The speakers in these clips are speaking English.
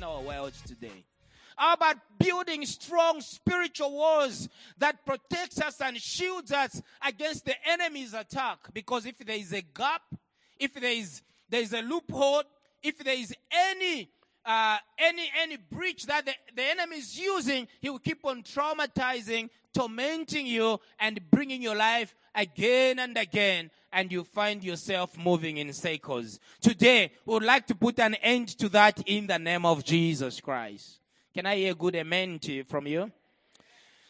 our world today? How about building strong spiritual walls that protects us and shields us against the enemy's attack? Because if there is a gap, if there is there is a loophole, if there is any uh, any any breach that the, the enemy is using, he will keep on traumatizing, tormenting you, and bringing your life again and again, and you find yourself moving in circles. Today, we would like to put an end to that in the name of Jesus Christ. Can I hear good amen to, from you?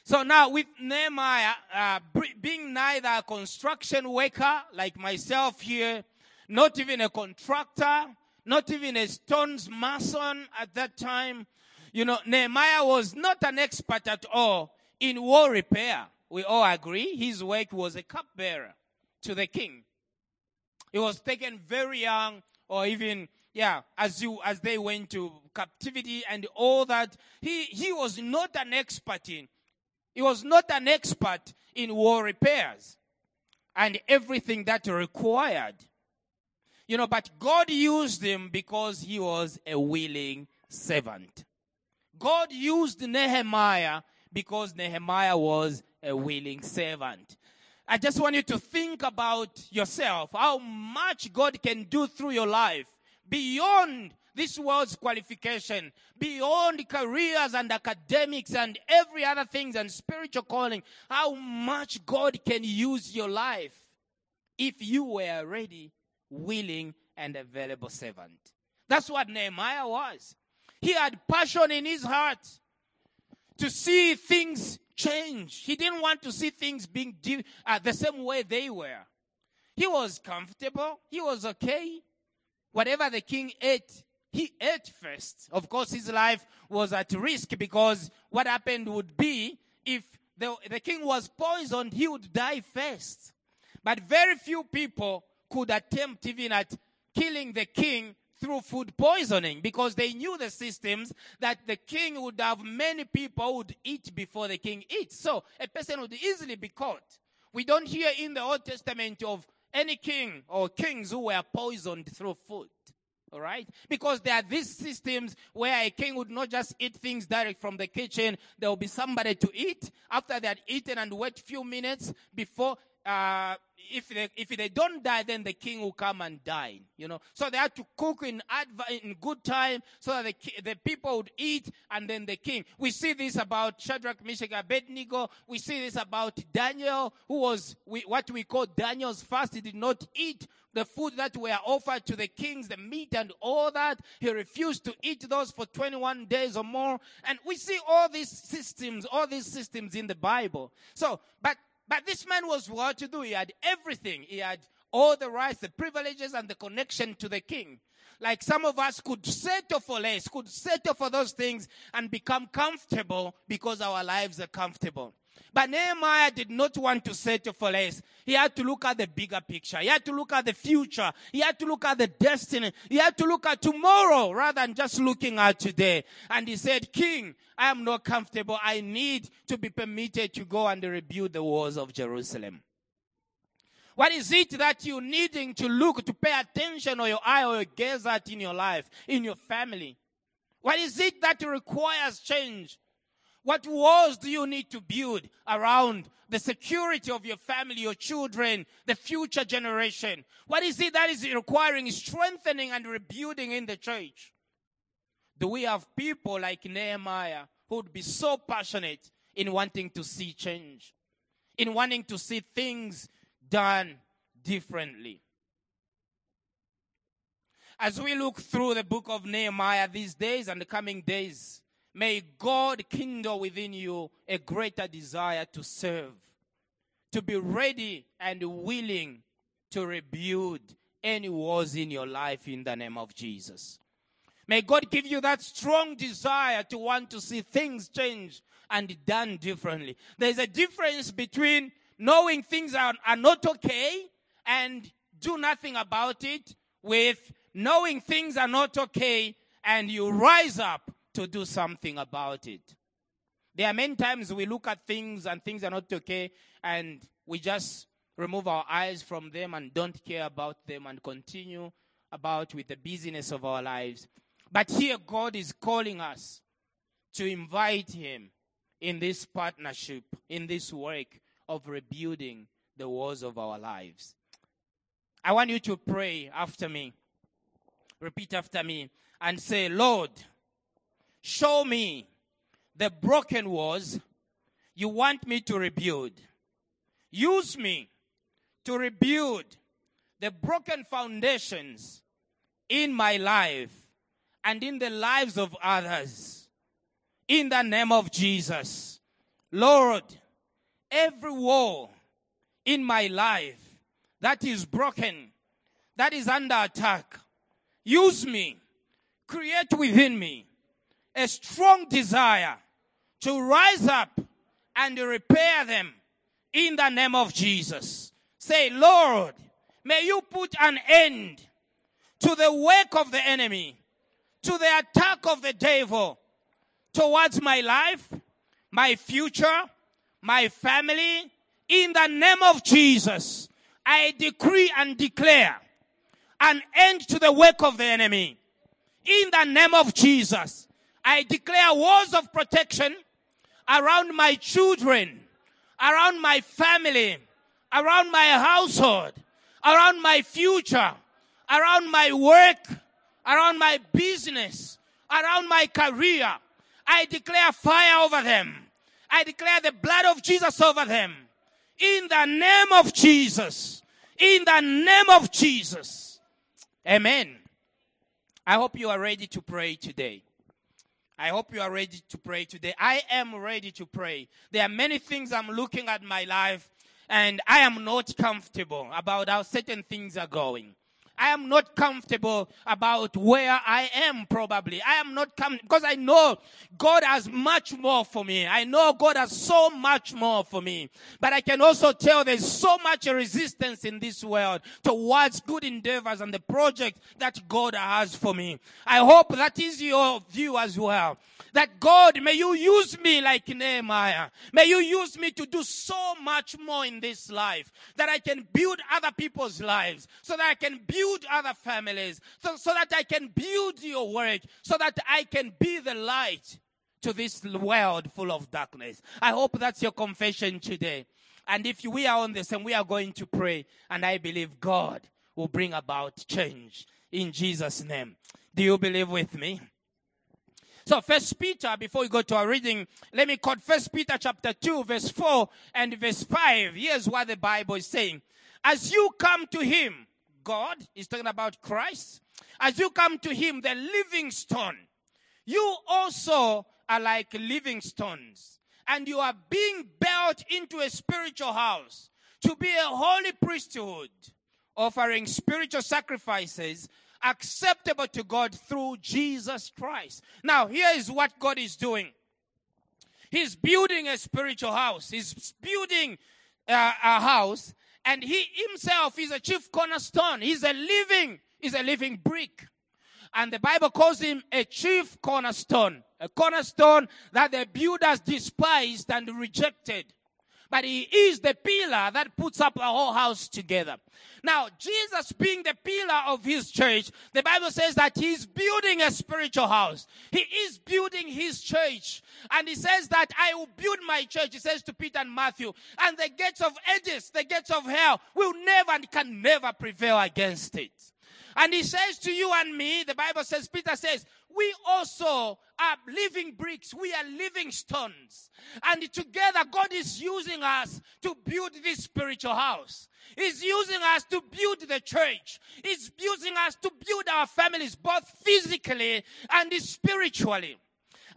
So now with Nehemiah uh, being neither a construction worker like myself here, not even a contractor, not even a stones mason at that time. You know, Nehemiah was not an expert at all in war repair. We all agree his work was a cupbearer to the king. He was taken very young or even yeah, as you as they went to captivity and all that. He he was not an expert in. He was not an expert in war repairs and everything that required. You know, but God used him because he was a willing servant. God used Nehemiah because Nehemiah was a willing servant. I just want you to think about yourself, how much God can do through your life beyond this world's qualification, beyond careers and academics and every other things and spiritual calling, how much God can use your life if you were ready willing, and available servant. That's what Nehemiah was. He had passion in his heart to see things change. He didn't want to see things being uh, the same way they were. He was comfortable. He was okay. Whatever the king ate, he ate first. Of course, his life was at risk because what happened would be if the, the king was poisoned, he would die first. But very few people could attempt even at killing the king through food poisoning because they knew the systems that the king would have many people would eat before the king eats. So a person would easily be caught. We don't hear in the Old Testament of any king or kings who were poisoned through food. All right? Because there are these systems where a king would not just eat things direct from the kitchen. There will be somebody to eat. After they had eaten and wait few minutes before uh, if they if they don't die, then the king will come and dine. You know, so they had to cook in adv- in good time so that the the people would eat, and then the king. We see this about Shadrach, Meshach, Abednego. We see this about Daniel, who was we, what we call Daniel's fast. He did not eat the food that were offered to the kings, the meat and all that. He refused to eat those for 21 days or more. And we see all these systems, all these systems in the Bible. So, but but this man was well to do. He had everything. He had all the rights, the privileges, and the connection to the king. Like some of us could settle for less, could settle for those things and become comfortable because our lives are comfortable. But Nehemiah did not want to settle for less. He had to look at the bigger picture. He had to look at the future. He had to look at the destiny. He had to look at tomorrow rather than just looking at today. And he said, King, I am not comfortable. I need to be permitted to go and rebuild the walls of Jerusalem. What is it that you're needing to look, to pay attention or your eye or your gaze at in your life, in your family? What is it that requires change? What walls do you need to build around the security of your family, your children, the future generation? What is it that is requiring strengthening and rebuilding in the church? Do we have people like Nehemiah who would be so passionate in wanting to see change, in wanting to see things done differently? As we look through the book of Nehemiah these days and the coming days, May God kindle within you a greater desire to serve, to be ready and willing to rebuild any wars in your life in the name of Jesus. May God give you that strong desire to want to see things change and done differently. There's a difference between knowing things are, are not okay and do nothing about it with knowing things are not okay and you rise up to do something about it. There are many times we look at things and things are not okay and we just remove our eyes from them and don't care about them and continue about with the busyness of our lives. But here, God is calling us to invite Him in this partnership, in this work of rebuilding the walls of our lives. I want you to pray after me. Repeat after me and say, Lord, show me the broken walls you want me to rebuild. Use me to rebuild the broken foundations in my life and in the lives of others. In the name of Jesus. Lord, every wall in my life that is broken, that is under attack, use me, create within me a strong desire to rise up and repair them in the name of Jesus. Say, Lord, may you put an end to the work of the enemy, to the attack of the devil towards my life, my future, my family. In the name of Jesus, I decree and declare an end to the work of the enemy. In the name of Jesus, I declare walls of protection around my children, around my family, around my household, around my future, around my work, around my business, around my career. I declare fire over them. I declare the blood of Jesus over them. In the name of Jesus. In the name of Jesus. Amen. I hope you are ready to pray today. I hope you are ready to pray today. I am ready to pray. There are many things I'm looking at my life and I am not comfortable about how certain things are going. I am not comfortable about where I am probably. I am not comfortable because I know God has much more for me. I know God has so much more for me. But I can also tell there's so much resistance in this world towards good endeavors and the project that God has for me. I hope that is your view as well that God, may you use me like Nehemiah. May you use me to do so much more in this life that I can build other people's lives, so that I can build other families, so, so that I can build your work, so that I can be the light to this world full of darkness. I hope that's your confession today. And if we are on this and we are going to pray, and I believe God will bring about change in Jesus' name. Do you believe with me? So first Peter, before we go to our reading, let me quote first Peter chapter 2, verse 4 and verse 5. Here's what the Bible is saying. As you come to him, God is talking about Christ. As you come to him, the living stone, you also are like living stones. And you are being built into a spiritual house to be a holy priesthood, offering spiritual sacrifices acceptable to God through Jesus Christ. Now, here is what God is doing. He's building a spiritual house. He's building uh, a house, and he himself is a chief cornerstone. He's a living, he's a living brick. And the Bible calls him a chief cornerstone, a cornerstone that the builders despised and rejected but he is the pillar that puts up the whole house together. Now, Jesus being the pillar of his church, the Bible says that he's building a spiritual house. He is building his church. And he says that I will build my church, he says to Peter and Matthew, and the gates of Hades, the gates of hell, will never and can never prevail against it. And he says to you and me, the Bible says, Peter says, we also are living bricks. We are living stones. And together, God is using us to build this spiritual house. He's using us to build the church. He's using us to build our families, both physically and spiritually.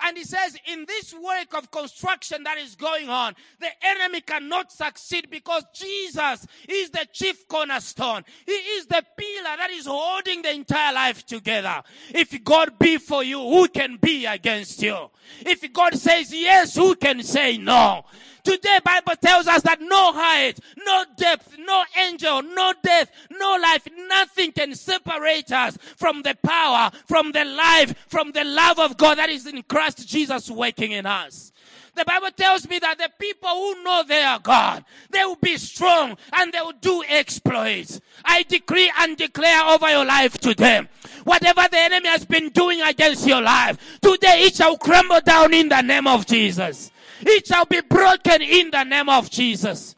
And he says, in this work of construction that is going on, the enemy cannot succeed because Jesus is the chief cornerstone. He is the pillar that is holding the entire life together. If God be for you, who can be against you? If God says yes, who can say no? Today, Bible tells us that no height, no depth, no angel, no death, no life, nothing can separate us from the power, from the life, from the love of God that is in Christ Jesus working in us. The Bible tells me that the people who know their God, they will be strong and they will do exploits. I decree and declare over your life today. Whatever the enemy has been doing against your life, today it shall crumble down in the name of Jesus. It shall be broken in the name of Jesus.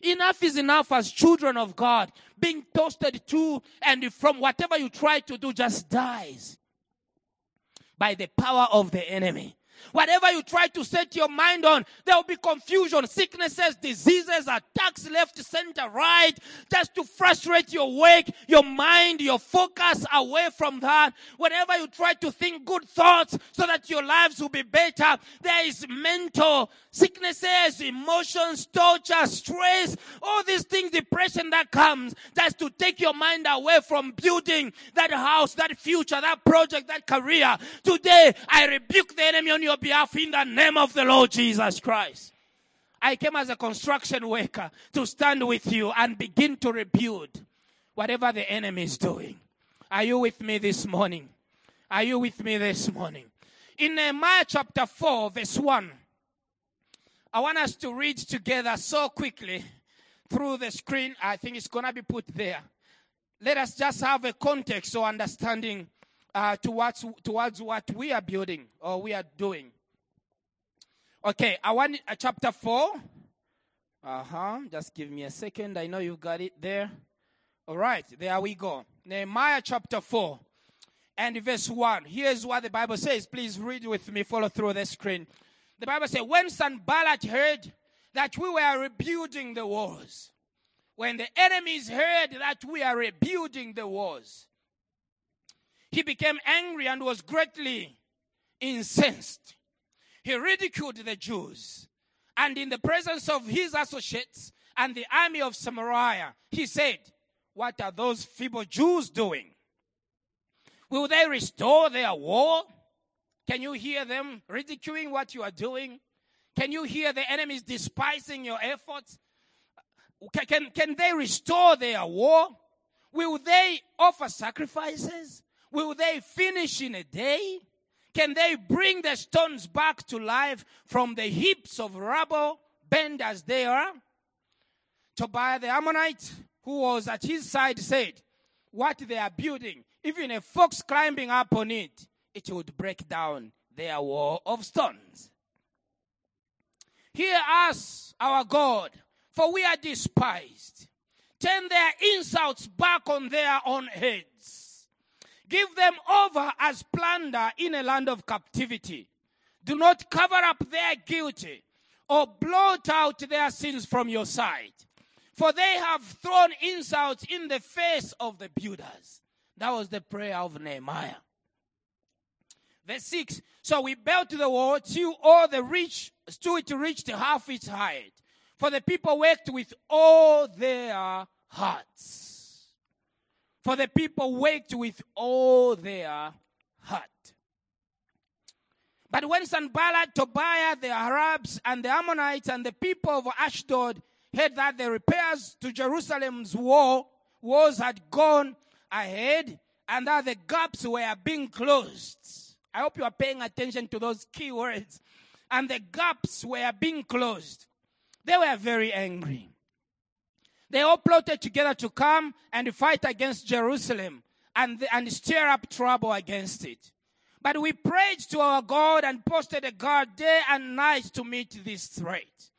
Enough is enough as children of God being toasted to and from whatever you try to do just dies by the power of the enemy. Whatever you try to set your mind on, there will be confusion, sicknesses, diseases, attacks left, center, right, just to frustrate your work, your mind, your focus away from that. Whatever you try to think good thoughts so that your lives will be better, there is mental sicknesses, emotions, torture, stress, all these things, depression that comes just to take your mind away from building that house, that future, that project, that career. Today, I rebuke the enemy on your behalf in the name of the Lord Jesus Christ. I came as a construction worker to stand with you and begin to rebuild whatever the enemy is doing. Are you with me this morning? Are you with me this morning? In Nehemiah chapter 4, verse 1, I want us to read together so quickly through the screen. I think it's going to be put there. Let us just have a context or understanding uh, towards, towards what we are building or we are doing. Okay, I want uh, chapter 4. Uh huh. Just give me a second. I know you've got it there. All right, there we go. Nehemiah chapter 4 and verse 1. Here's what the Bible says. Please read with me, follow through the screen. The Bible says, When Sanballat heard that we were rebuilding the walls, when the enemies heard that we are rebuilding the walls, he became angry and was greatly incensed. He ridiculed the Jews. And in the presence of his associates and the army of Samaria, he said, What are those feeble Jews doing? Will they restore their wall? Can you hear them ridiculing what you are doing? Can you hear the enemies despising your efforts? Can, can they restore their war? Will they offer sacrifices? Will they finish in a day? Can they bring the stones back to life from the heaps of rubble, bent as they are? Tobiah the Ammonite, who was at his side, said, What they are building, even a fox climbing up on it, it would break down their wall of stones. Hear us, our God, for we are despised. Turn their insults back on their own heads. Give them over as plunder in a land of captivity. Do not cover up their guilty or blot out their sins from your sight. For they have thrown insults in the face of the builders. That was the prayer of Nehemiah. Verse 6 So we built the wall till all the reach, till it reached half its height. For the people worked with all their hearts. For the people worked with all their heart. But when Sanballat, Tobiah, the Arabs, and the Ammonites, and the people of Ashdod heard that the repairs to Jerusalem's wall walls had gone ahead and that the gaps were being closed. I hope you are paying attention to those key words. And the gaps were being closed. They were very angry. They all plotted together to come and fight against Jerusalem and, and stir up trouble against it. But we prayed to our God and posted a guard day and night to meet this threat.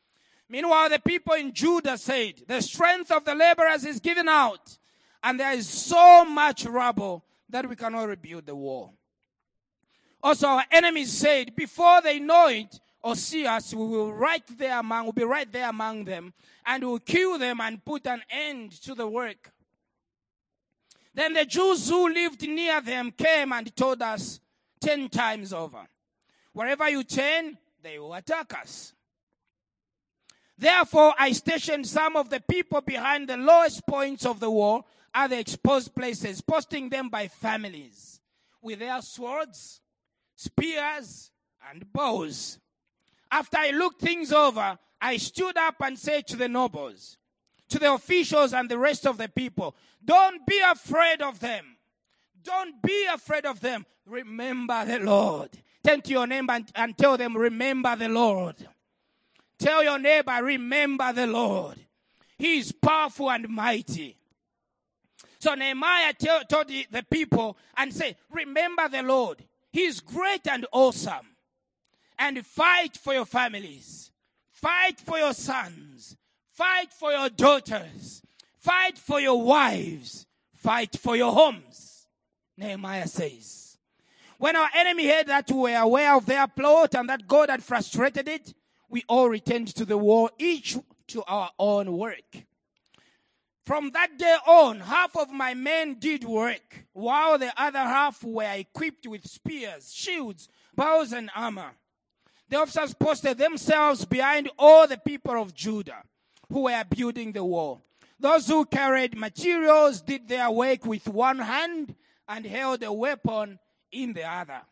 Meanwhile, the people in Judah said, The strength of the laborers is given out, and there is so much rubble that we cannot rebuild the wall. Also, our enemies said, Before they know it or see us, we will right there among, we'll be right there among them, and we'll kill them and put an end to the work. Then the Jews who lived near them came and told us ten times over, Wherever you turn, they will attack us. Therefore, I stationed some of the people behind the lowest points of the wall at the exposed places, posting them by families with their swords, spears, and bows. After I looked things over, I stood up and said to the nobles, to the officials, and the rest of the people, Don't be afraid of them. Don't be afraid of them. Remember the Lord. Turn to your neighbor and, and tell them, Remember the Lord. Tell your neighbor, remember the Lord. He is powerful and mighty. So Nehemiah told the, people and say, remember the Lord. He is great and awesome. And fight for your families. Fight for your sons. Fight for your daughters. Fight for your wives. Fight for your homes. Nehemiah says. When our enemy heard that we were aware of their plot and that God had frustrated it, we all returned to the war, each to our own work. From that day on, half of my men did work, while the other half were equipped with spears, shields, bows, and armor. The officers posted themselves behind all the people of Judah who were building the wall. Those who carried materials did their work with one hand and held a weapon in the other.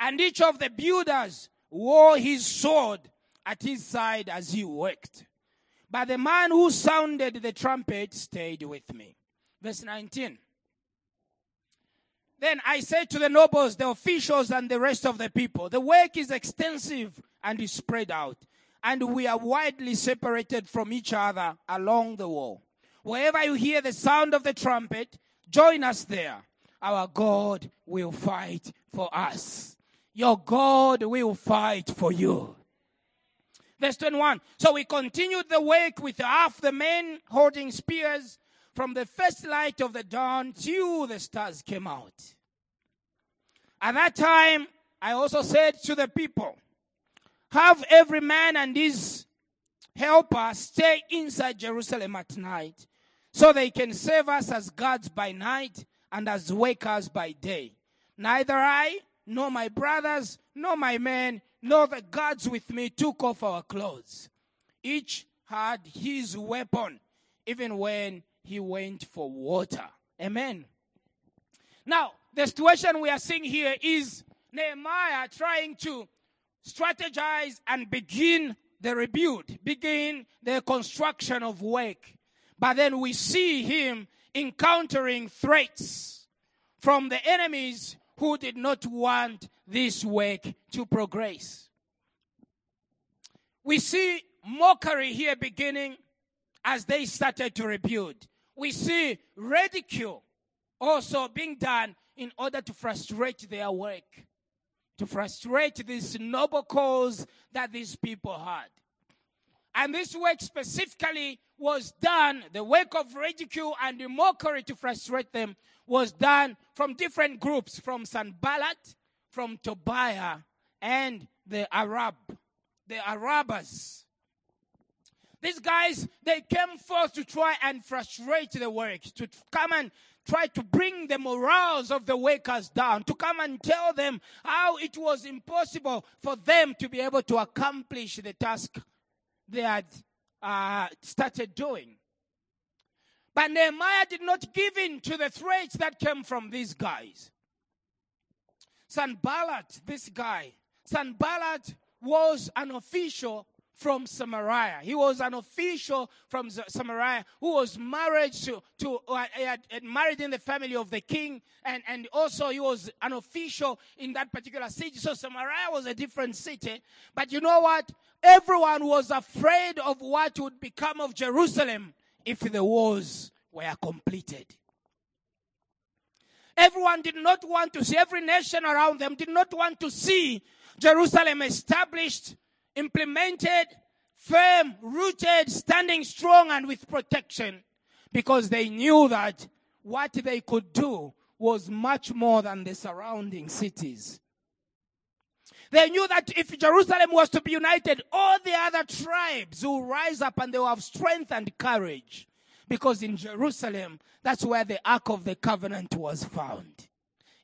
And each of the builders wore his sword at his side as he worked. But the man who sounded the trumpet stayed with me. Verse 19. Then I said to the nobles, the officials, and the rest of the people, the work is extensive and is spread out, and we are widely separated from each other along the wall. Wherever you hear the sound of the trumpet, join us there. Our God will fight for us. Your God will fight for you. Verse 21. So we continued the work with half the men holding spears from the first light of the dawn till the stars came out. At that time, I also said to the people, have every man and his helper stay inside Jerusalem at night so they can serve us as guards by night and as wakers by day. Neither I, nor my brothers, nor my men, nor the guards with me took off our clothes. Each had his weapon, even when he went for water. Amen. Now, the situation we are seeing here is Nehemiah trying to strategize and begin the rebuild, begin the construction of work. But then we see him encountering threats from the enemies who did not want this work to progress. We see mockery here beginning as they started to rebuild. We see ridicule also being done in order to frustrate their work, to frustrate this noble cause that these people had. And this work specifically was done, the work of ridicule and mockery to frustrate them was done from different groups, from Sanballat, from Tobiah, and the Arab, the Arabas. These guys, they came forth to try and frustrate the work, to come and try to bring the morals of the workers down, to come and tell them how it was impossible for them to be able to accomplish the task they had uh, started doing. But Nehemiah did not give in to the threats that came from these guys. Sanballat, this guy, Sanballat was an official from Samaria. He was an official from Samaria who was married to, to uh, married in the family of the king, and, and also he was an official in that particular city. So Samaria was a different city. But you know what? Everyone was afraid of what would become of Jerusalem if the wars were completed. Everyone did not want to see, every nation around them did not want to see Jerusalem established, implemented, firm, rooted, standing strong, and with protection because they knew that what they could do was much more than the surrounding cities. They knew that if Jerusalem was to be united, all the other tribes will rise up and they will have strength and courage. Because in Jerusalem, that's where the Ark of the Covenant was found.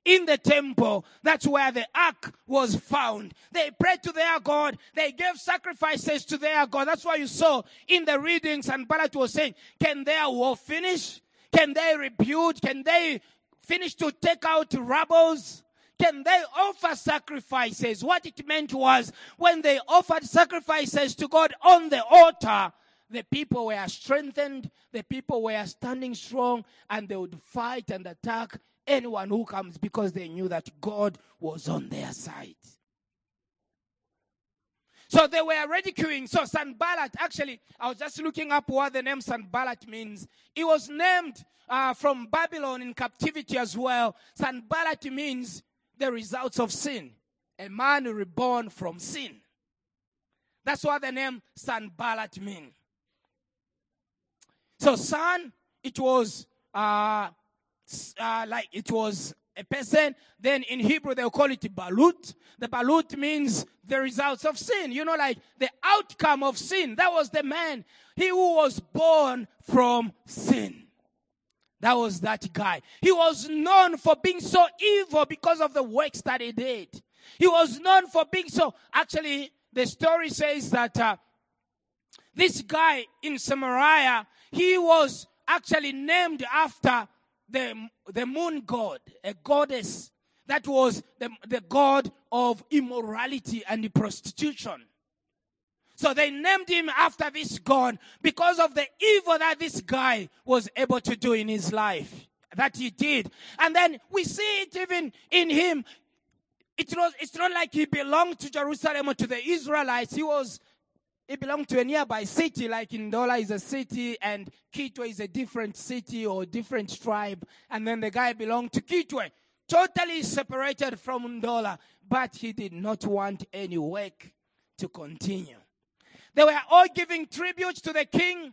In the temple, that's where the ark was found. They prayed to their God. They gave sacrifices to their God. That's why you saw in the readings, Sanballat was saying, Can their war finish? Can they rebuild? Can they finish to take out rebels? Can they offer sacrifices? What it meant was when they offered sacrifices to God on the altar, the people were strengthened, the people were standing strong, and they would fight and attack anyone who comes because they knew that God was on their side. So they were ridiculing. So Sanballat, actually, I was just looking up what the name Sanballat means. It was named uh, from Babylon in captivity as well. Sanballat means the results of sin. A man reborn from sin. That's what the name Sanballat means. So San, it was uh, uh, like it was a person. Then in Hebrew, they'll call it balut. The balut means the results of sin. You know, like the outcome of sin. That was the man. He who was born from sin. That was that guy. He was known for being so evil because of the works that he did. He was known for being so. Actually, the story says that uh, this guy in Samaria, he was actually named after the, the moon god, a goddess that was the, the god of immorality and prostitution. So they named him after this god because of the evil that this guy was able to do in his life. That he did. And then we see it even in him. It was, it's not like he belonged to Jerusalem or to the Israelites. He was it belonged to a nearby city, like Ndola is a city and Kitwe is a different city or different tribe. And then the guy belonged to Kitwe, totally separated from Ndola, but he did not want any work to continue. They were all giving tribute to the king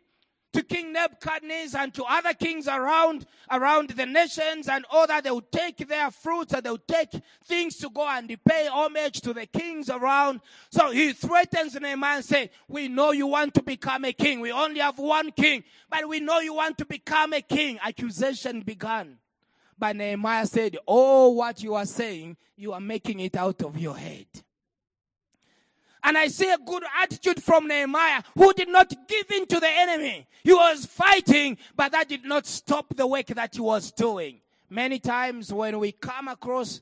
to King Nebuchadnezzar and to other kings around, around the nations and all that. They would take their fruits and they would take things to go and pay homage to the kings around. So he threatens Nehemiah and say, we know you want to become a king. We only have one king, but we know you want to become a king. Accusation began. But Nehemiah said, oh, what you are saying, you are making it out of your head. And I see a good attitude from Nehemiah who did not give in to the enemy. He was fighting, but that did not stop the work that he was doing. Many times when we come across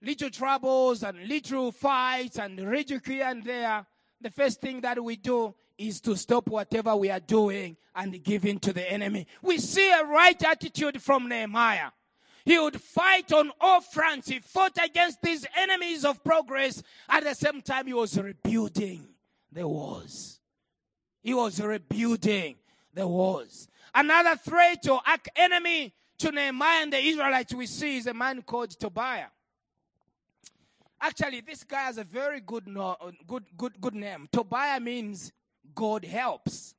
little troubles and little fights and ridicule and there, the first thing that we do is to stop whatever we are doing and give in to the enemy. We see a right attitude from Nehemiah. He would fight on all fronts. He fought against these enemies of progress. At the same time, he was rebuilding the walls. He was rebuilding the walls. Another threat or enemy to Nehemiah and the Israelites we see is a man called Tobiah. Actually, this guy has a very good, no, good, good, good name. Tobiah means God helps.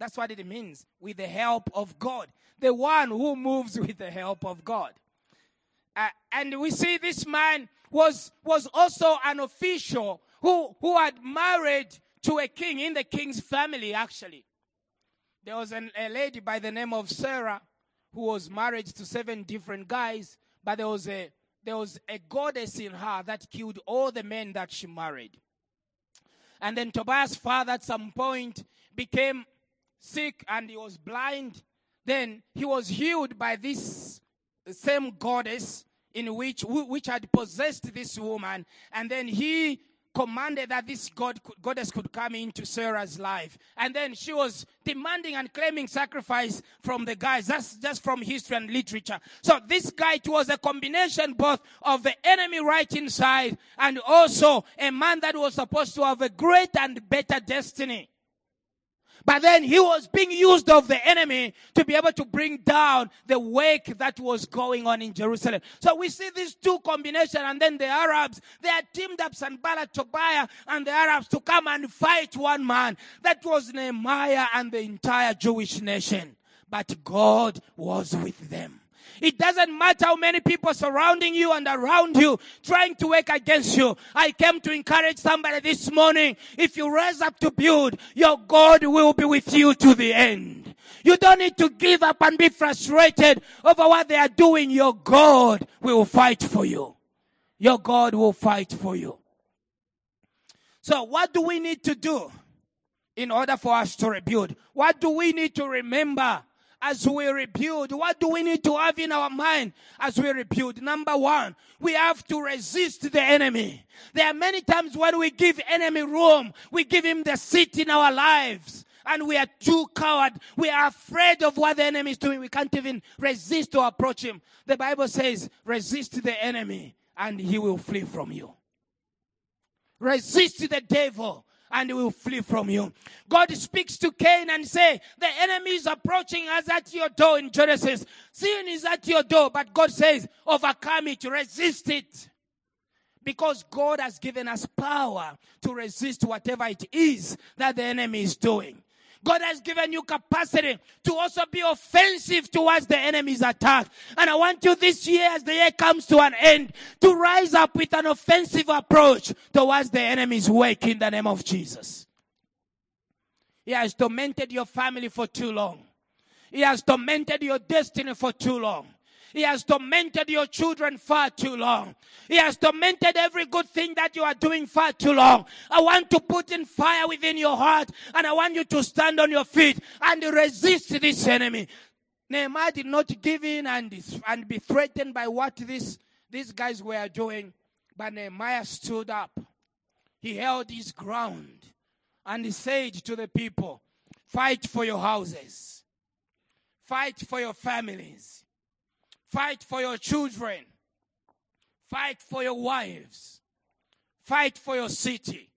That's what it means, with the help of God the one who moves with the help of God. Uh, and we see this man was, was also an official who, who had married to a king in the king's family, actually. There was an, a lady by the name of Sarah who was married to seven different guys, but there was a, there was a goddess in her that killed all the men that she married. And then Tobiah's father at some point became sick and he was blind then he was healed by this same goddess in which which had possessed this woman. And then he commanded that this god goddess could come into sarah's life. And then she was demanding and claiming sacrifice from the guys. That's just from history and literature. So this guy it was a combination both of the enemy right inside and also a man that was supposed to have a great and better destiny but then he was being used of the enemy to be able to bring down the work that was going on in Jerusalem. So we see these two combinations and then the Arabs, they had teamed up Sanballat, Tobiah and the Arabs to come and fight one man. That was Nehemiah and the entire Jewish nation. But God was with them. It doesn't matter how many people surrounding you and around you trying to work against you. I came to encourage somebody this morning. If you rise up to build, your God will be with you to the end. You don't need to give up and be frustrated over what they are doing. Your God will fight for you. Your God will fight for you. So what do we need to do in order for us to rebuild? What do we need to remember as we rebuild? What do we need to have in our mind as we rebuild? Number one, we have to resist the enemy. There are many times when we give enemy room, we give him the seat in our lives. And we are too coward. We are afraid of what the enemy is doing. We can't even resist to approach him. The Bible says, resist the enemy and he will flee from you. Resist the devil and will flee from you. God speaks to Cain and say, the enemy is approaching us at your door in Genesis. Sin is at your door, but God says, overcome it, resist it. Because God has given us power to resist whatever it is that the enemy is doing. God has given you capacity to also be offensive towards the enemy's attack. And I want you this year, as the year comes to an end, to rise up with an offensive approach towards the enemy's work in the name of Jesus. He has tormented your family for too long. He has tormented your destiny for too long. He has tormented your children far too long. He has tormented every good thing that you are doing far too long. I want to put in fire within your heart and I want you to stand on your feet and resist this enemy. Nehemiah did not give in and, and be threatened by what this, these guys were doing, but Nehemiah stood up. He held his ground and he said to the people, Fight for your houses, fight for your families Fight for your children. Fight for your wives. Fight for your city.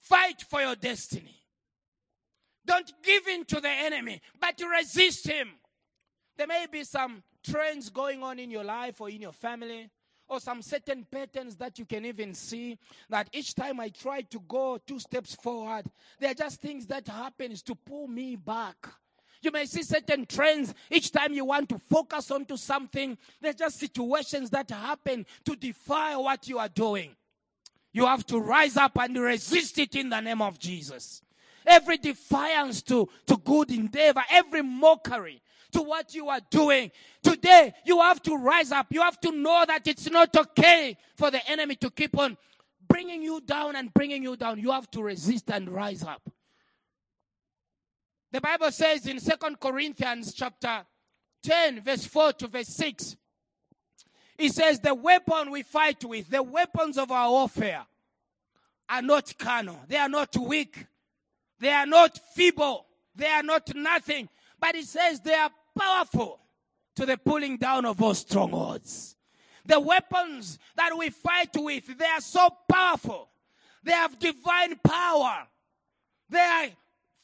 Fight for your destiny. Don't give in to the enemy, but resist him. There may be some trends going on in your life or in your family, or some certain patterns that you can even see that each time I try to go two steps forward, there are just things that happens to pull me back. You may see certain trends each time you want to focus onto something. There's just situations that happen to defy what you are doing. You have to rise up and resist it in the name of Jesus. Every defiance to, to good endeavor, every mockery to what you are doing. Today, you have to rise up. You have to know that it's not okay for the enemy to keep on bringing you down and bringing you down. You have to resist and rise up. The Bible says in Second Corinthians chapter 10, verse 4 to verse 6, it says, The weapon we fight with, the weapons of our warfare, are not carnal. They are not weak. They are not feeble. They are not nothing. But it says they are powerful to the pulling down of all strongholds. The weapons that we fight with, they are so powerful. They have divine power. They are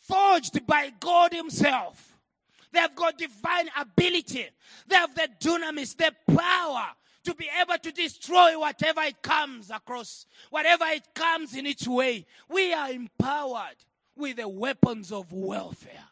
forged by God Himself. They have got divine ability. They have the dunamis, the power to be able to destroy whatever it comes across, whatever it comes in its way. We are empowered with the weapons of warfare.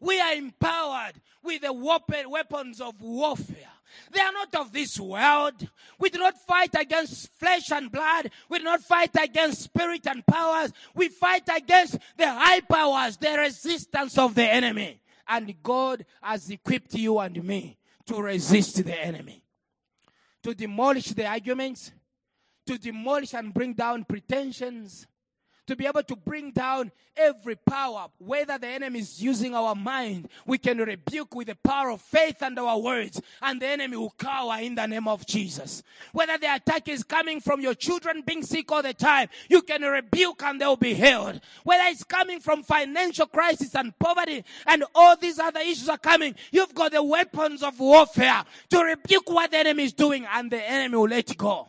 We are empowered with the weapons of warfare. They are not of this world. We do not fight against flesh and blood. We do not fight against spirit and powers. We fight against the high powers, the resistance of the enemy. And God has equipped you and me to resist the enemy, to demolish the arguments, to demolish and bring down pretensions, to be able to bring down every power, whether the enemy is using our mind, we can rebuke with the power of faith and our words, and the enemy will cower in the name of Jesus. Whether the attack is coming from your children being sick all the time, you can rebuke and they'll be healed. Whether it's coming from financial crisis and poverty and all these other issues are coming, you've got the weapons of warfare to rebuke what the enemy is doing, and the enemy will let go.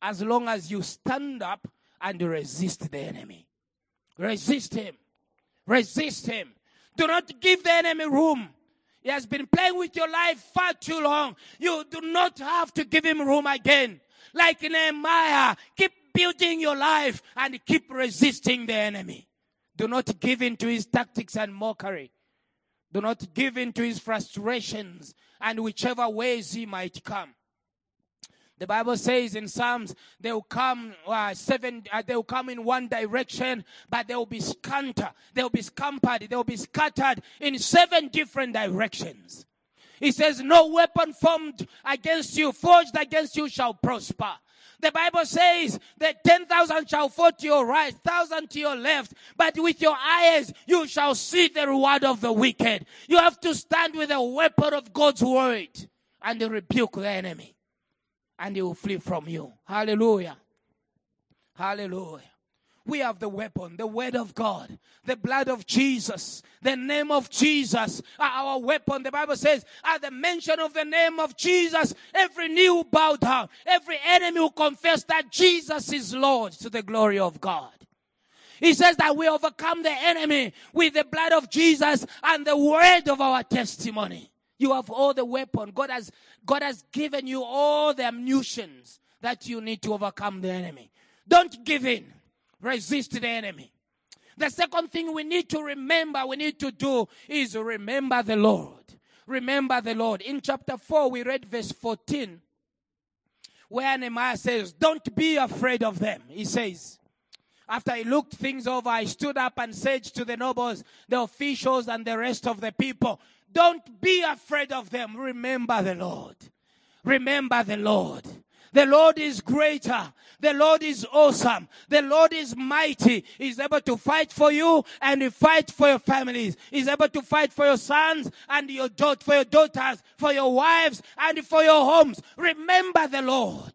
As long as you stand up and resist the enemy. Resist him. Resist him. Do not give the enemy room. He has been playing with your life far too long. You do not have to give him room again. Like Nehemiah, keep building your life and keep resisting the enemy. Do not give in to his tactics and mockery. Do not give in to his frustrations and whichever ways he might come. The Bible says in Psalms, they will come uh, seven, uh, they will come in one direction, but they will be scattered. They will be scampered. They will be scattered in seven different directions. He says, no weapon formed against you, forged against you shall prosper. The Bible says that 10,000 shall fall to your right, thousand to your left, but with your eyes you shall see the reward of the wicked. You have to stand with the weapon of God's word and rebuke the enemy and he will flee from you. Hallelujah. Hallelujah. We have the weapon, the word of God, the blood of Jesus, the name of Jesus our weapon. The Bible says, at the mention of the name of Jesus, every knee will bow down, every enemy will confess that Jesus is Lord to the glory of God. He says that we overcome the enemy with the blood of Jesus and the word of our testimony. You have all the weapon. God has, God has given you all the ammunitions that you need to overcome the enemy. Don't give in. Resist the enemy. The second thing we need to remember, we need to do is remember the Lord. Remember the Lord. In chapter 4, we read verse 14, where Nehemiah says, Don't be afraid of them. He says, after I looked things over, I stood up and said to the nobles, the officials, and the rest of the people, Don't be afraid of them. Remember the Lord. Remember the Lord. The Lord is greater. The Lord is awesome. The Lord is mighty. He's able to fight for you and fight for your families. He's able to fight for your sons and your daughter, for your daughters, for your wives and for your homes. Remember the Lord.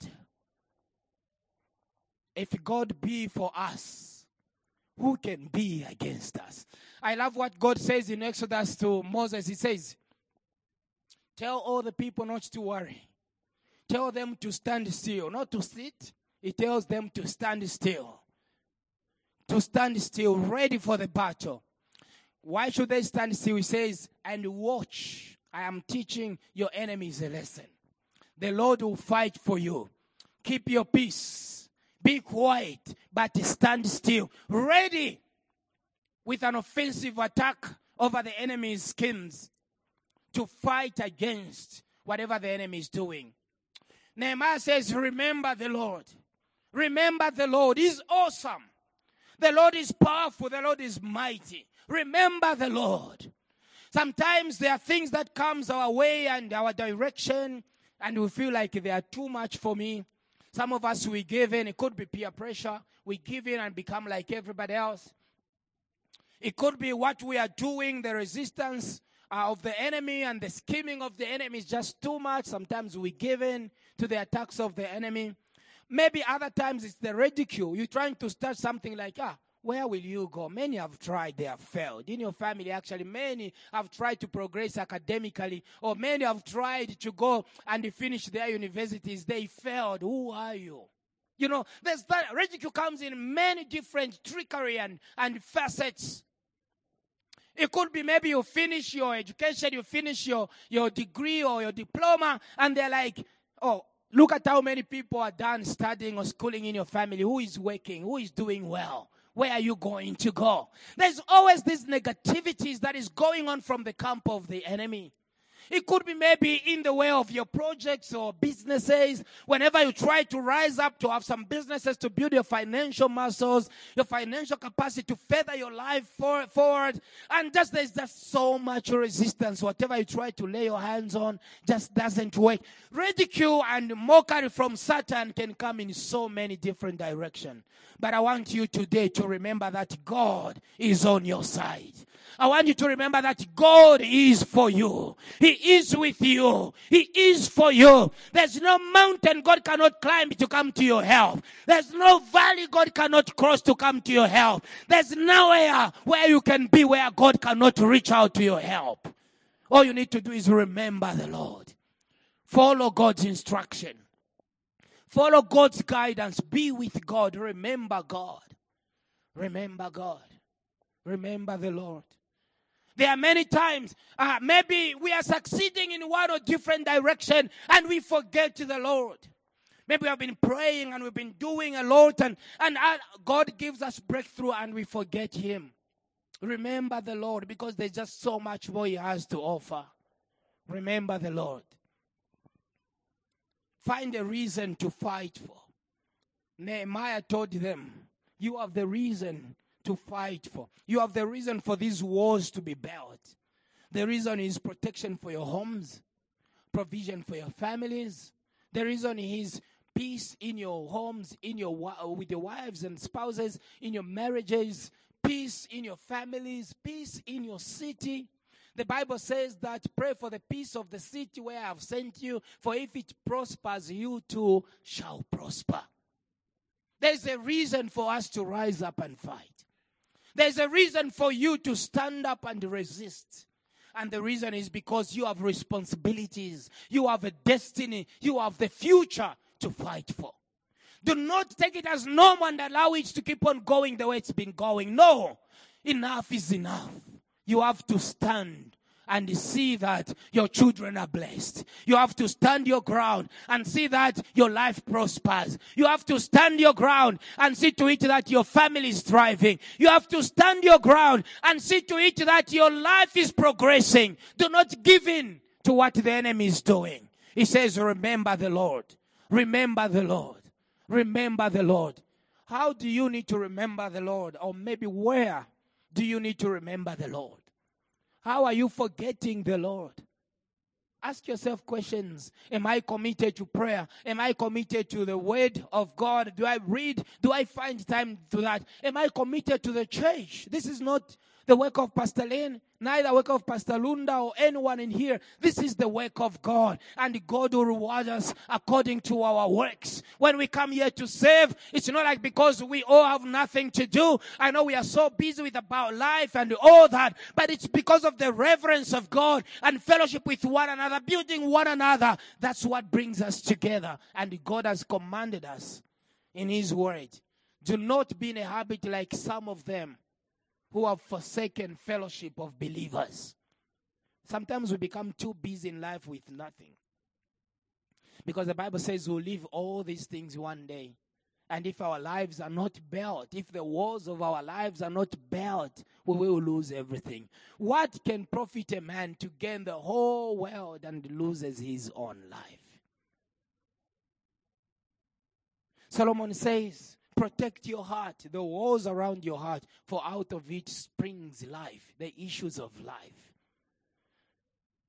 If God be for us, who can be against us? I love what God says in Exodus to Moses. He says, Tell all the people not to worry. Tell them to stand still, not to sit. He tells them to stand still. To stand still, ready for the battle. Why should they stand still? He says, and watch. I am teaching your enemies a lesson. The Lord will fight for you. Keep your peace. Be quiet, but stand still. Ready with an offensive attack over the enemy's schemes to fight against whatever the enemy is doing. Nehemiah says, Remember the Lord. Remember the Lord. He's awesome. The Lord is powerful. The Lord is mighty. Remember the Lord. Sometimes there are things that comes our way and our direction and we feel like they are too much for me. Some of us, we give in. It could be peer pressure. We give in and become like everybody else. It could be what we are doing, the resistance uh, of the enemy and the scheming of the enemy is just too much. Sometimes we give in to the attacks of the enemy. Maybe other times it's the ridicule. You're trying to start something like, ah, where will you go? Many have tried, they have failed. In your family, actually, many have tried to progress academically, or many have tried to go and finish their universities. They failed. Who are you? You know, there's that ridicule comes in many different trickery and, and facets. It could be maybe you finish your education, you finish your, your degree or your diploma, and they're like, oh, look at how many people are done studying or schooling in your family. Who is working? Who is doing well? Where are you going to go? There's always these negativities that is going on from the camp of the enemy. It could be maybe in the way of your projects or businesses. Whenever you try to rise up to have some businesses to build your financial muscles, your financial capacity to further your life for, forward. And just there's just so much resistance. Whatever you try to lay your hands on just doesn't work. Ridicule and mockery from Satan can come in so many different directions. But I want you today to remember that God is on your side. I want you to remember that God is for you. He is with you. He is for you. There's no mountain God cannot climb to come to your help. There's no valley God cannot cross to come to your help. There's nowhere where you can be where God cannot reach out to your help. All you need to do is remember the Lord. Follow God's instruction. Follow God's guidance. Be with God. Remember God. Remember God. Remember the Lord. There are many times, uh, maybe we are succeeding in one or different direction and we forget to the Lord. Maybe we have been praying and we've been doing a lot and, and uh, God gives us breakthrough and we forget Him. Remember the Lord because there's just so much more He has to offer. Remember the Lord. Find a reason to fight for. Nehemiah told them, You have the reason to fight for. You have the reason for these wars to be built. The reason is protection for your homes, provision for your families. The reason is peace in your homes, in your uh, with your wives and spouses, in your marriages, peace in your families, peace in your city. The Bible says that pray for the peace of the city where I have sent you, for if it prospers, you too shall prosper. There's a reason for us to rise up and fight. There's a reason for you to stand up and resist. And the reason is because you have responsibilities, you have a destiny, you have the future to fight for. Do not take it as normal and allow it to keep on going the way it's been going. No, enough is enough. You have to stand and see that your children are blessed. You have to stand your ground and see that your life prospers. You have to stand your ground and see to it that your family is thriving. You have to stand your ground and see to it that your life is progressing. Do not give in to what the enemy is doing. He says, remember the Lord. Remember the Lord. Remember the Lord. How do you need to remember the Lord? Or maybe where do you need to remember the Lord? How are you forgetting the Lord? Ask yourself questions. Am I committed to prayer? Am I committed to the word of God? Do I read? Do I find time to that? Am I committed to the church? This is not the work of Pastor Lene, neither work of Pastor Lunda or anyone in here. This is the work of God, and God will reward us according to our works. When we come here to serve, it's not like because we all have nothing to do. I know we are so busy with about life and all that, but it's because of the reverence of God and fellowship with one another, building one another. That's what brings us together, and God has commanded us in His Word. Do not be in a habit like some of them who have forsaken fellowship of believers. Sometimes we become too busy in life with nothing. Because the Bible says we'll leave all these things one day. And if our lives are not built, if the walls of our lives are not built, we will lose everything. What can profit a man to gain the whole world and loses his own life? Solomon says, Protect your heart, the walls around your heart, for out of it springs life, the issues of life.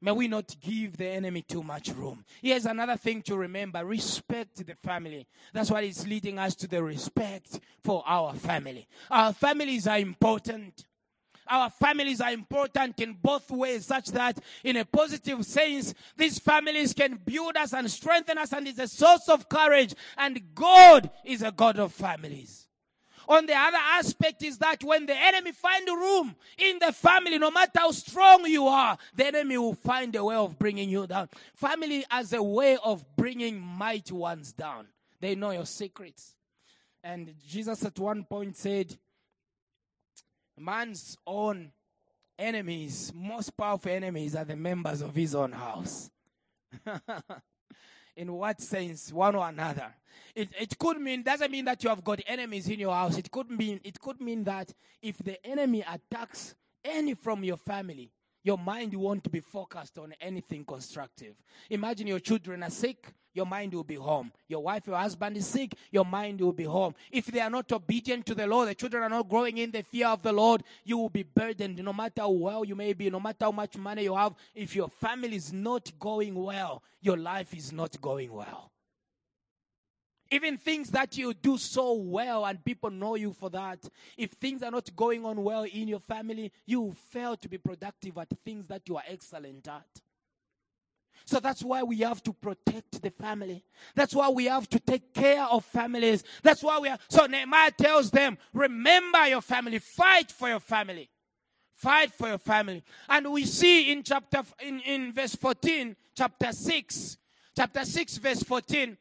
May we not give the enemy too much room. Here's another thing to remember respect the family. That's what is leading us to the respect for our family. Our families are important. Our families are important in both ways, such that in a positive sense, these families can build us and strengthen us, and is a source of courage. And God is a God of families. On the other aspect is that when the enemy find room in the family, no matter how strong you are, the enemy will find a way of bringing you down. Family as a way of bringing mighty ones down. They know your secrets. And Jesus at one point said, man's own enemies, most powerful enemies, are the members of his own house. in what sense? One or another. It, it could mean, doesn't mean that you have got enemies in your house. It could mean, it could mean that if the enemy attacks any from your family, your mind won't be focused on anything constructive. Imagine your children are sick, your mind will be home. Your wife, your husband is sick, your mind will be home. If they are not obedient to the Lord, the children are not growing in the fear of the Lord, you will be burdened no matter how well you may be, no matter how much money you have. If your family is not going well, your life is not going well. Even things that you do so well and people know you for that. If things are not going on well in your family, you fail to be productive at things that you are excellent at. So that's why we have to protect the family. That's why we have to take care of families. That's why we are. So Nehemiah tells them, remember your family, fight for your family. Fight for your family. And we see in chapter, in, in verse 14, chapter 6, chapter 6, verse 14,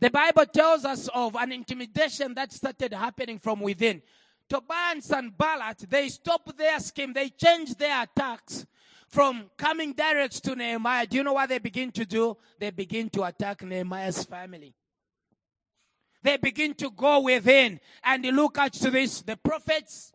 the Bible tells us of an intimidation that started happening from within. Tobiah and Sanballat, they stopped their scheme. They changed their attacks from coming direct to Nehemiah. Do you know what they begin to do? They begin to attack Nehemiah's family. They begin to go within and look at this. The prophets,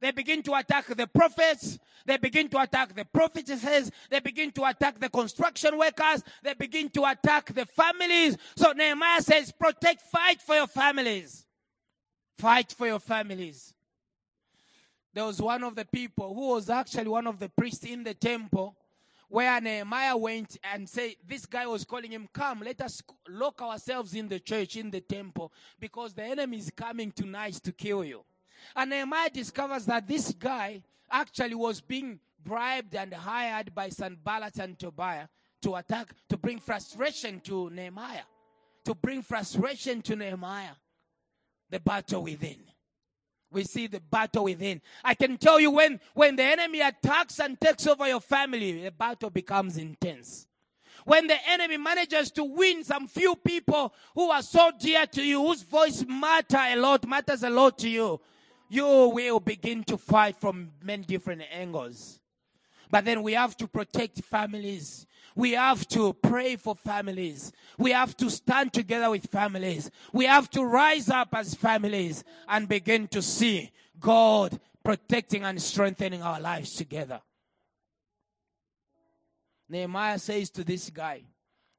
they begin to attack the prophets. They begin to attack the prophetesses. They begin to attack the construction workers. They begin to attack the families. So Nehemiah says, protect, fight for your families. Fight for your families. There was one of the people who was actually one of the priests in the temple where Nehemiah went and said, This guy was calling him, Come, let us lock ourselves in the church, in the temple, because the enemy is coming tonight to kill you. And Nehemiah discovers that this guy actually was being bribed and hired by Sanballat and Tobiah to attack, to bring frustration to Nehemiah. To bring frustration to Nehemiah. the battle within. We see the battle within. I can tell you when, when the enemy attacks and takes over your family, the battle becomes intense. When the enemy manages to win some few people who are so dear to you, whose voice matter a lot, matters a lot to you, you will begin to fight from many different angles. But then we have to protect families. We have to pray for families. We have to stand together with families. We have to rise up as families and begin to see God protecting and strengthening our lives together. Nehemiah says to this guy,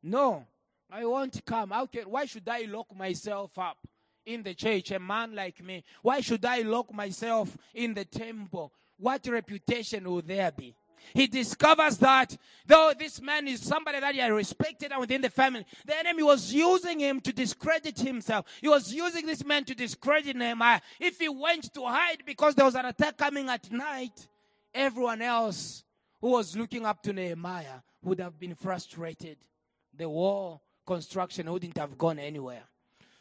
No, I won't come. Can, why should I lock myself up in the church? A man like me. Why should I lock myself in the temple? What reputation will there be? He discovers that though this man is somebody that he respected and within the family, the enemy was using him to discredit himself. He was using this man to discredit Nehemiah. If he went to hide because there was an attack coming at night, everyone else who was looking up to Nehemiah would have been frustrated. The wall construction wouldn't have gone anywhere.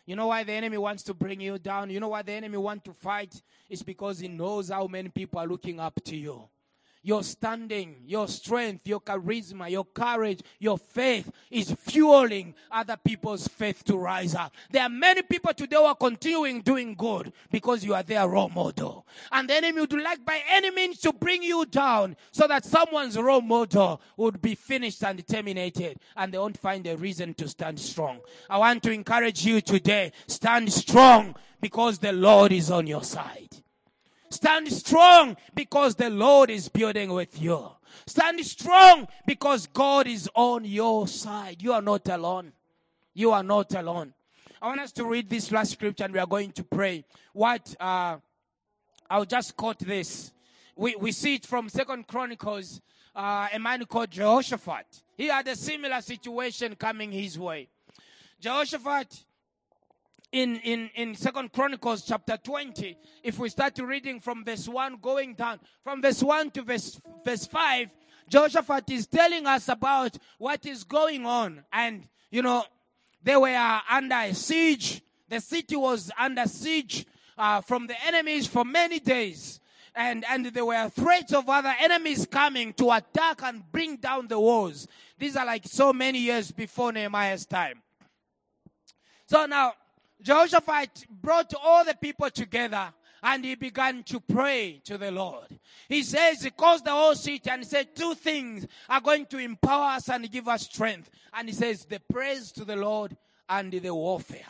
You know why the enemy wants to bring you down? You know why the enemy wants to fight? It's because he knows how many people are looking up to you your standing, your strength, your charisma, your courage, your faith is fueling other people's faith to rise up. There are many people today who are continuing doing good because you are their role model. And the enemy would like by any means to bring you down so that someone's role model would be finished and terminated and they won't find a reason to stand strong. I want to encourage you today, stand strong because the Lord is on your side. Stand strong because the Lord is building with you. Stand strong because God is on your side. You are not alone. You are not alone. I want us to read this last scripture and we are going to pray. What, uh, I'll just quote this. We, we see it from Second Chronicles, uh, a man called Jehoshaphat. He had a similar situation coming his way. Jehoshaphat in, in, in Second Chronicles chapter 20, if we start reading from verse 1 going down, from verse 1 to verse, verse 5, Jehoshaphat is telling us about what is going on. And, you know, they were under a siege. The city was under siege uh, from the enemies for many days. And, and there were threats of other enemies coming to attack and bring down the walls. These are like so many years before Nehemiah's time. So now, Jehoshaphat brought all the people together and he began to pray to the Lord. He says, he calls the whole city and said, two things are going to empower us and give us strength. And he says, the praise to the Lord and the warfare.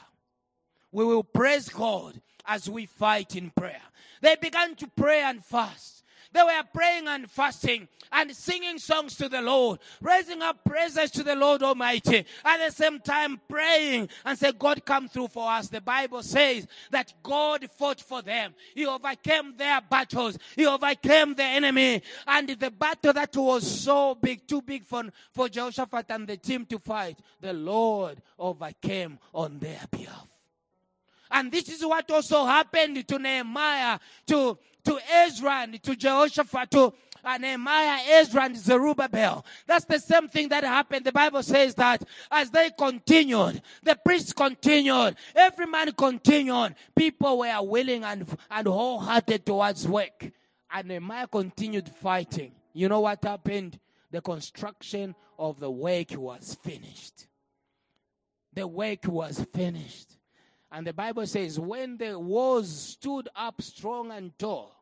We will praise God as we fight in prayer. They began to pray and fast. They were praying and fasting and singing songs to the Lord, raising up praises to the Lord Almighty. At the same time, praying and say, God, come through for us. The Bible says that God fought for them. He overcame their battles. He overcame the enemy. And the battle that was so big, too big for, for Jehoshaphat and the team to fight, the Lord overcame on their behalf. And this is what also happened to Nehemiah, to to Ezra and to Jehoshaphat, to uh, Nehemiah, Ezra, and Zerubbabel. That's the same thing that happened. The Bible says that as they continued, the priests continued, every man continued, people were willing and, and wholehearted towards work. And Nehemiah continued fighting. You know what happened? The construction of the work was finished. The work was finished. And the Bible says, when the walls stood up strong and tall,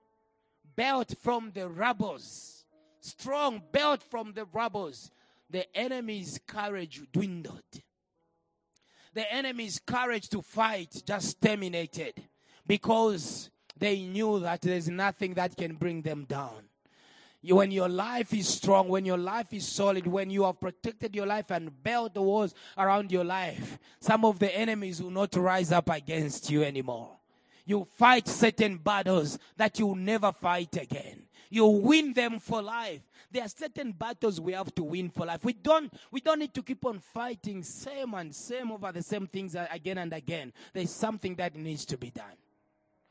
built from the rubbles, strong, built from the rubbles, the enemy's courage dwindled. The enemy's courage to fight just terminated because they knew that there's nothing that can bring them down when your life is strong, when your life is solid, when you have protected your life and built the walls around your life, some of the enemies will not rise up against you anymore. You fight certain battles that you will never fight again. You win them for life. There are certain battles we have to win for life. We don't, we don't need to keep on fighting same and same over the same things again and again. There's something that needs to be done.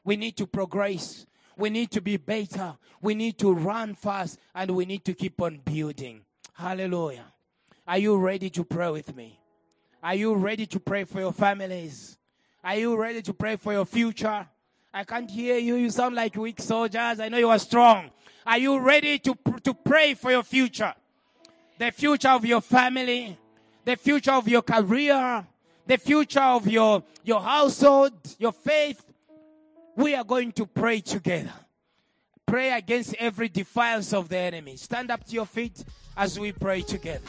We need to progress. We need to be better. We need to run fast and we need to keep on building. Hallelujah. Are you ready to pray with me? Are you ready to pray for your families? Are you ready to pray for your future? I can't hear you. You sound like weak soldiers. I know you are strong. Are you ready to, to pray for your future? The future of your family, the future of your career, the future of your, your household, your faith. We are going to pray together. Pray against every defiance of the enemy. Stand up to your feet as we pray together.